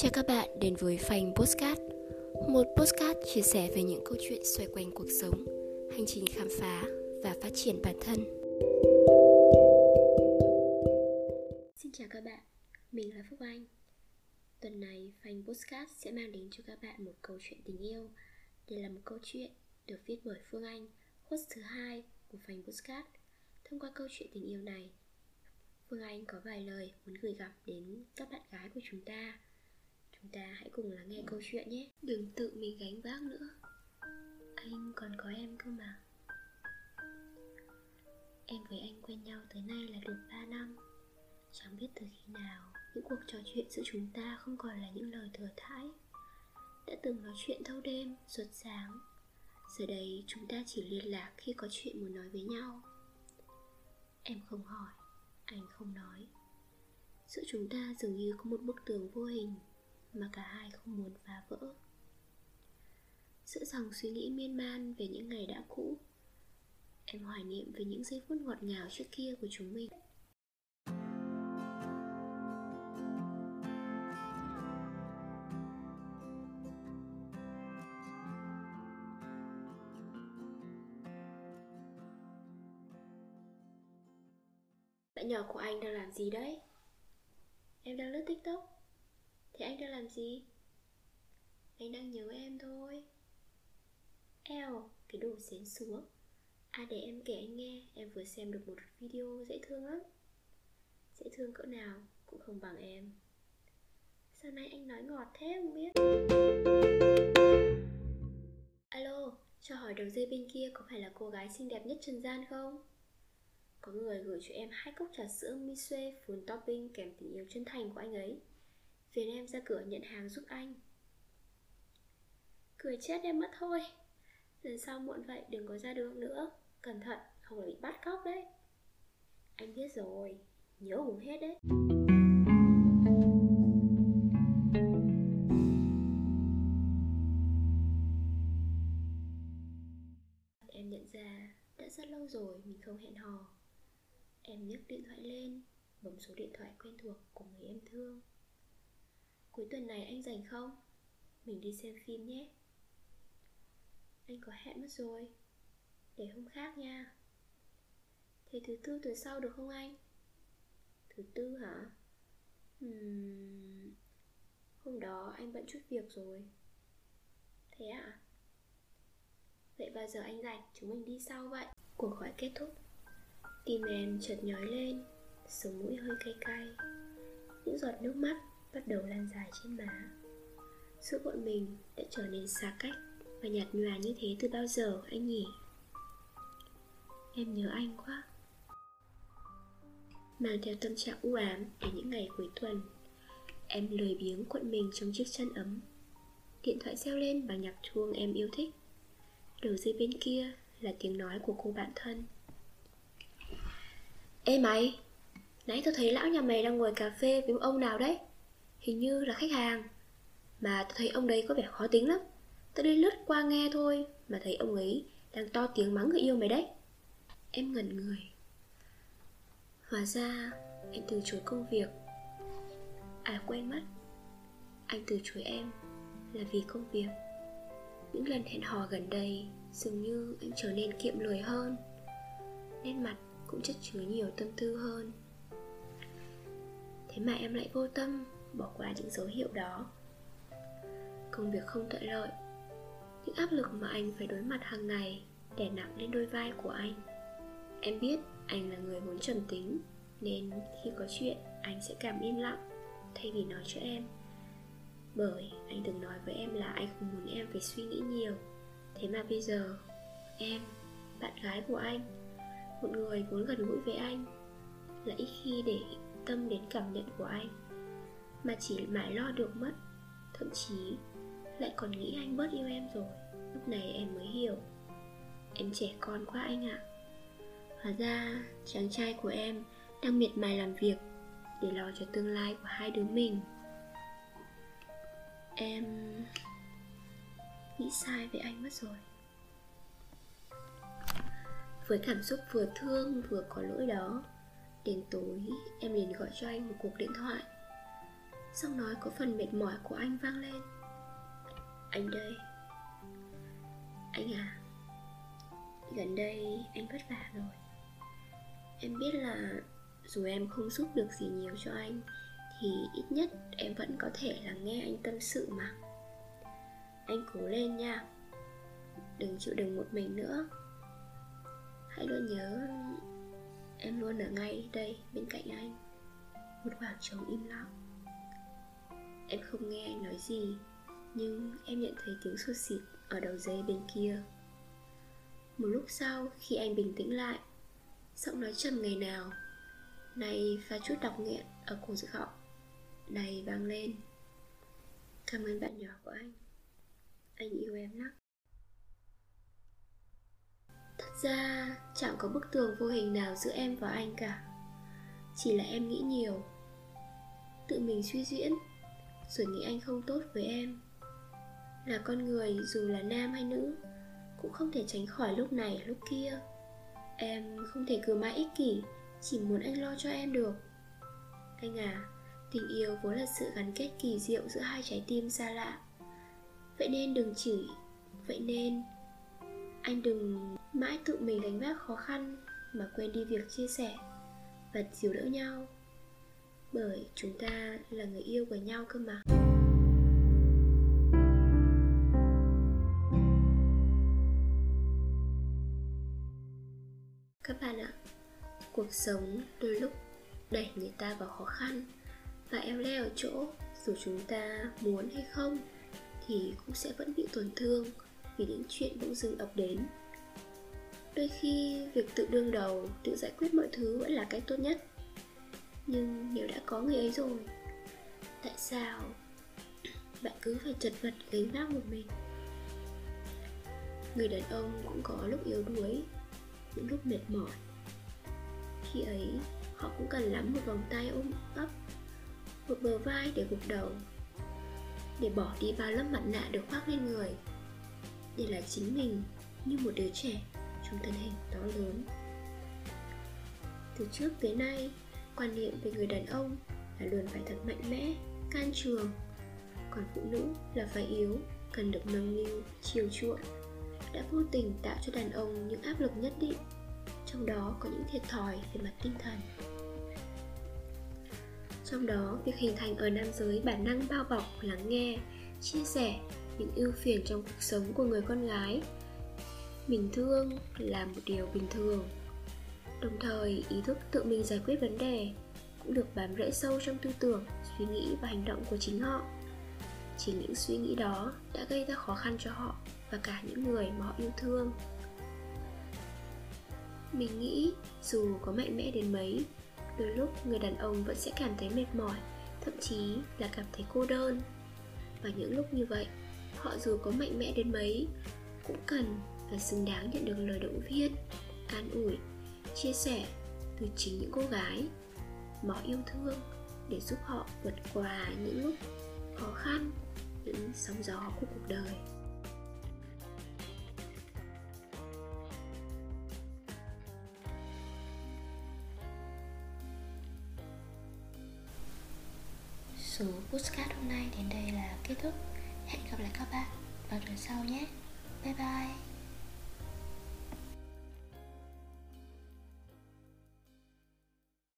Chào các bạn đến với Phanh Postcard Một postcard chia sẻ về những câu chuyện xoay quanh cuộc sống Hành trình khám phá và phát triển bản thân. Xin chào các bạn, mình là Phúc Anh. Tuần này Phanh Postcard sẽ mang đến cho các bạn một câu chuyện tình yêu. Đây là một câu chuyện được viết bởi Phương Anh, host thứ hai của Phanh Postcard. Thông qua câu chuyện tình yêu này Phương Anh có vài lời muốn gửi gắm đến các bạn gái của chúng ta. Chúng ta hãy cùng lắng nghe câu chuyện nhé. Đừng tự mình gánh vác nữa. Anh còn có em cơ mà. Em với anh quen nhau tới nay là được 3 năm. Chẳng biết từ khi nào Những cuộc trò chuyện giữa chúng ta không còn là những lời thừa thãi. Đã từng nói chuyện thâu đêm, ruột sáng. Giờ đây chúng ta chỉ liên lạc khi có chuyện muốn nói với nhau. Em không hỏi, anh không nói. Giữa chúng ta dường như có một bức tường vô hình mà cả hai không muốn phá vỡ. Giữa dòng suy nghĩ miên man về những ngày đã cũ, em hoài niệm về những giây phút ngọt ngào trước kia của chúng mình. Bạn nhỏ của anh đang làm gì đấy? Em đang lướt tiktok thì anh đang làm gì? Anh đang nhớ em thôi. Eo, cái đồ xén xuống. À để em kể anh nghe. Em vừa xem được một video dễ thương lắm. Dễ thương cỡ nào Cũng không bằng em. Sao nay anh nói ngọt thế không biết? Alo Cho hỏi đầu dây bên kia Có phải là cô gái xinh đẹp nhất trần gian không? Có người gửi cho em hai cốc trà sữa Misue Full topping kèm tình yêu chân thành của anh ấy. Phiền em ra cửa nhận hàng giúp anh. Cười chết em mất thôi. Lần sau muộn vậy đừng có ra đường nữa. Cẩn thận, không là bị bắt cóc đấy. Anh biết rồi, Nhớ uống hết đấy. Em nhận ra đã rất lâu rồi mình không hẹn hò. Em nhấc điện thoại lên, Bấm số điện thoại quen thuộc của người em thương. Cuối tuần này anh rảnh không? Mình đi xem phim nhé Anh có hẹn mất rồi Để hôm khác nha Thế thứ tư tuần sau được không anh? Thứ tư hả? Hmm... Hôm đó anh bận chút việc rồi Thế ạ? À? Vậy bao giờ anh rảnh, chúng mình đi sau vậy? Cuộc gọi kết thúc Tim em chợt nhói lên Sống mũi hơi cay cay Những giọt nước mắt bắt đầu lan dài trên má. Giữa bọn mình đã trở nên xa cách Và nhạt nhòa như thế từ bao giờ anh nhỉ? Em nhớ anh quá. Mang theo tâm trạng u ám đến những ngày cuối tuần, Em lười biếng cuộn mình trong chiếc chăn ấm. Điện thoại reo lên bằng nhạc chuông em yêu thích. Đầu dây bên kia là tiếng nói của cô bạn thân. Ê mày, Nãy tao thấy lão nhà mày đang ngồi cà phê với ông nào đấy? Hình như là khách hàng. Mà tôi thấy ông đấy có vẻ khó tính lắm. Tôi đi lướt qua nghe thôi, Mà thấy ông ấy đang to tiếng mắng người yêu mày đấy. Em ngẩn người. Hóa ra, anh từ chối công việc. À quên mất. Anh từ chối em Là vì công việc. Những lần hẹn hò gần đây, Dường như anh trở nên kiệm lời hơn. Nét mặt cũng chất chứa nhiều tâm tư hơn. Thế mà em lại vô tâm bỏ qua những dấu hiệu đó. Công việc không thuận lợi, những áp lực mà anh phải đối mặt hàng ngày đè nặng lên đôi vai của anh. Em biết anh là người vốn trầm tính, nên khi có chuyện, anh sẽ cảm im lặng, thay vì nói cho em. Bởi anh từng nói với em là anh không muốn em phải suy nghĩ nhiều. Thế mà bây giờ, em, bạn gái của anh, một người vốn gần gũi với anh, lại ít khi để tâm đến cảm nhận của anh mà chỉ mãi lo được mất. Thậm chí, lại còn nghĩ anh bớt yêu em rồi. Lúc này em mới hiểu. Em trẻ con quá anh ạ. Hóa ra, chàng trai của em đang miệt mài làm việc để lo cho tương lai của hai đứa mình. Em nghĩ sai về anh mất rồi. Với cảm xúc vừa thương vừa có lỗi đó, Đến tối, em liền gọi cho anh một cuộc điện thoại. Giọng nói có phần mệt mỏi của anh vang lên. Anh đây. Anh à Gần đây anh vất vả rồi. Em biết là dù em không giúp được gì nhiều cho anh, Thì ít nhất em vẫn có thể là nghe anh tâm sự mà. Anh cố lên nha. Đừng chịu đựng một mình nữa. Hãy luôn nhớ Em luôn ở ngay đây bên cạnh anh. Một khoảng trống im lặng. Em không nghe anh nói gì, Nhưng em nhận thấy tiếng sụt xịt ở đầu dây bên kia. Một lúc sau, khi anh bình tĩnh lại, Giọng nói trầm ngày nào, Này pha chút đọc nghẹn ở cổ dự họng Này vang lên. Cảm ơn bạn nhỏ của anh. Anh yêu em lắm. Thật ra, chẳng có bức tường vô hình nào giữa em và anh cả. Chỉ là em nghĩ nhiều. Tự mình suy diễn rồi nghĩ anh không tốt với em, Là con người dù là nam hay nữ, Cũng không thể tránh khỏi lúc này, lúc kia. Em không thể cứ mãi ích kỷ, Chỉ muốn anh lo cho em được. Anh à Tình yêu vốn là sự gắn kết kỳ diệu giữa hai trái tim xa lạ. Vậy nên đừng chửi Vậy nên Anh đừng mãi tự mình gánh vác khó khăn Mà quên đi việc chia sẻ Và chiều đỡ nhau. Bởi chúng ta là người yêu của nhau cơ mà. Các bạn ạ, Cuộc sống đôi lúc đẩy người ta vào khó khăn Và eo leo ở chỗ Dù chúng ta muốn hay không Thì cũng sẽ vẫn bị tổn thương Vì những chuyện bỗng dưng ập đến. Đôi khi việc tự đương đầu, Tự giải quyết mọi thứ vẫn là cách tốt nhất. Nhưng nếu đã có người ấy rồi, Tại sao Bạn cứ phải chật vật gánh vác một mình? Người đàn ông cũng có lúc yếu đuối những lúc mệt mỏi. Khi ấy, họ cũng cần lắm một vòng tay ôm ấp, một bờ vai để gục đầu, để bỏ đi bao lớp mặt nạ được khoác lên người. Để là chính mình, như một đứa trẻ trong thân hình to lớn. Từ trước tới nay quan niệm về người đàn ông là luôn phải thật mạnh mẽ, can trường. Còn phụ nữ là phải yếu, cần được nâng niu, chiều chuộng. Đã vô tình tạo cho đàn ông những áp lực nhất định, trong đó có những thiệt thòi về mặt tinh thần. Trong đó, việc hình thành ở nam giới bản năng bao bọc, lắng nghe, chia sẻ những ưu phiền trong cuộc sống của người con gái. Mình thương là một điều bình thường đồng thời, ý thức tự mình giải quyết vấn đề cũng được bám rễ sâu trong tư tưởng, suy nghĩ và hành động của chính họ. Chỉ những suy nghĩ đó đã gây ra khó khăn cho họ và cả những người mà họ yêu thương. Mình nghĩ dù có mạnh mẽ đến mấy, đôi lúc người đàn ông vẫn sẽ cảm thấy mệt mỏi, thậm chí là cảm thấy cô đơn. Và những lúc như vậy, họ dù có mạnh mẽ đến mấy, cũng cần và xứng đáng nhận được lời động viên, an ủi chia sẻ từ chính những cô gái mà yêu thương để giúp họ vượt qua những lúc khó khăn, những sóng gió của cuộc đời. Số postcard hôm nay đến đây là kết thúc. Hẹn gặp lại các bạn vào tuần sau nhé. Bye bye.